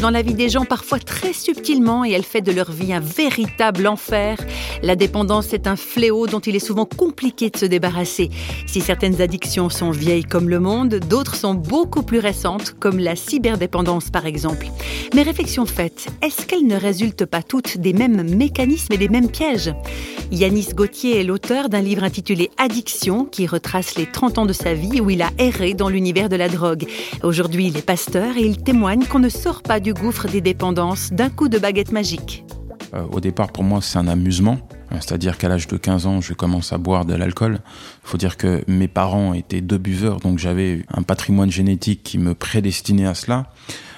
dans la vie des gens parfois très subtilement et elle fait de leur vie un véritable enfer. La dépendance est un fléau dont il est souvent compliqué de se débarrasser. Si certaines addictions sont vieilles comme le monde, d'autres sont beaucoup plus récentes, comme la cyberdépendance par exemple. Mais réflexion faite, est-ce qu'elles ne résultent pas toutes des mêmes mécanismes et des mêmes pièges? Yanis Gauthier est l'auteur d'un livre intitulé Addiction qui retrace les 30 ans de sa vie où il a erré dans l'univers de la drogue. Aujourd'hui, il est pasteur et il témoigne qu'on ne pas du gouffre des dépendances d'un coup de baguette magique. Euh, au départ, pour moi, c'est un amusement. Euh, c'est-à-dire qu'à l'âge de 15 ans, je commence à boire de l'alcool. Il faut dire que mes parents étaient deux buveurs, donc j'avais un patrimoine génétique qui me prédestinait à cela.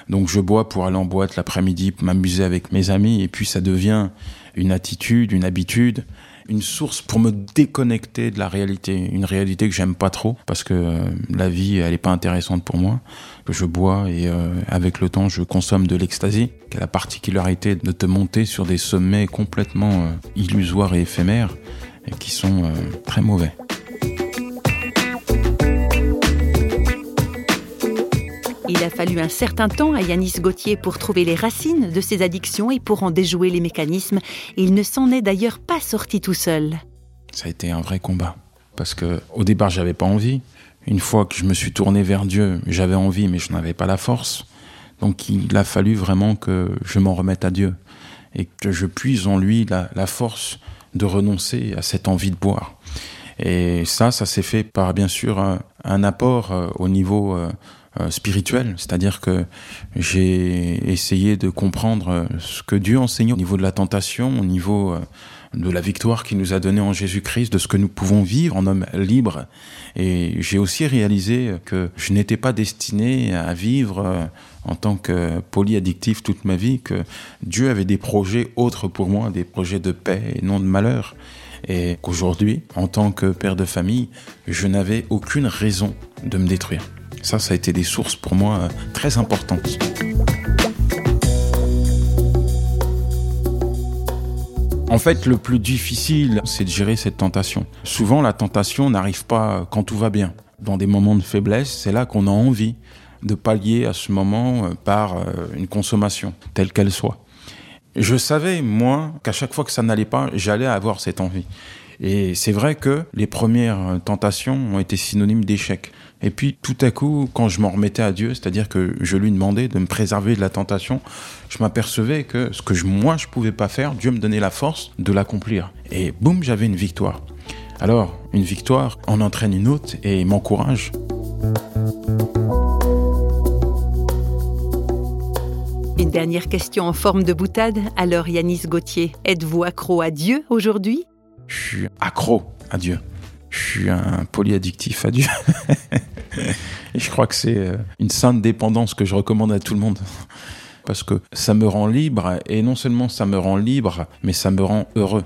Donc je bois pour aller en boîte l'après-midi, pour m'amuser avec mes amis, et puis ça devient une attitude, une habitude une source pour me déconnecter de la réalité, une réalité que j'aime pas trop parce que euh, la vie elle est pas intéressante pour moi. Que je bois et euh, avec le temps je consomme de l'ecstasy, qui a la particularité de te monter sur des sommets complètement euh, illusoires et éphémères et qui sont très mauvais. Il a fallu un certain temps à Yanis Gauthier pour trouver les racines de ses addictions et pour en déjouer les mécanismes. Il ne s'en est d'ailleurs pas sorti tout seul. Ça a été un vrai combat. Parce que au départ, j'avais pas envie. Une fois que je me suis tourné vers Dieu, j'avais envie, mais je n'avais pas la force. Donc il a fallu vraiment que je m'en remette à Dieu et que je puise en lui la, force de renoncer à cette envie de boire. Et ça, ça s'est fait par bien sûr un, apport euh, au niveau euh, euh, spirituel, c'est-à-dire que j'ai essayé de comprendre euh, ce que Dieu enseignait au niveau de la tentation, au niveau euh, de la victoire qu'il nous a donnée en Jésus-Christ, de ce que nous pouvons vivre en homme libre. Et j'ai aussi réalisé que je n'étais pas destiné à vivre en tant que polyaddictif toute ma vie, que Dieu avait des projets autres pour moi, des projets de paix et non de malheur. Et qu'aujourd'hui, en tant que père de famille, je n'avais aucune raison de me détruire. Ça, ça a été des sources pour moi euh, très importantes. En fait, le plus difficile, c'est de gérer cette tentation. Souvent, la tentation n'arrive pas quand tout va bien. Dans des moments de faiblesse, c'est là qu'on a envie de pallier à ce moment euh, par euh, une consommation, telle qu'elle soit. Je savais, moi, qu'à chaque fois que ça n'allait pas, j'allais avoir cette envie. Et c'est vrai que les premières tentations ont été synonymes d'échec. Et puis tout à coup, quand je m'en remettais à Dieu, c'est-à-dire que je lui demandais de me préserver de la tentation, je m'apercevais que ce que moi je pouvais pas faire, Dieu me donnait la force de l'accomplir. Et boum, j'avais une victoire. Alors, une victoire en entraîne une autre et m'encourage. Une dernière question en forme de boutade. Alors Yanis Gauthier, êtes-vous accro à Dieu aujourd'hui? Je suis accro à Dieu. Je suis un polyaddictif à Dieu. Et je crois que c'est euh, une sainte dépendance que je recommande à tout le monde. Parce que ça me rend libre, et non seulement ça me rend libre, mais ça me rend heureux.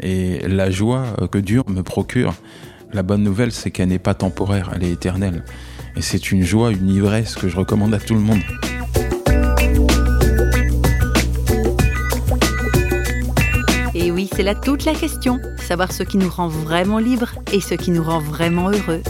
Et la joie euh, que Dieu me procure, la bonne nouvelle, c'est qu'elle n'est pas temporaire, elle est éternelle. Et c'est une joie, une ivresse que je recommande à tout le monde. C'est là toute la question, savoir ce qui nous rend vraiment libre et ce qui nous rend vraiment heureux.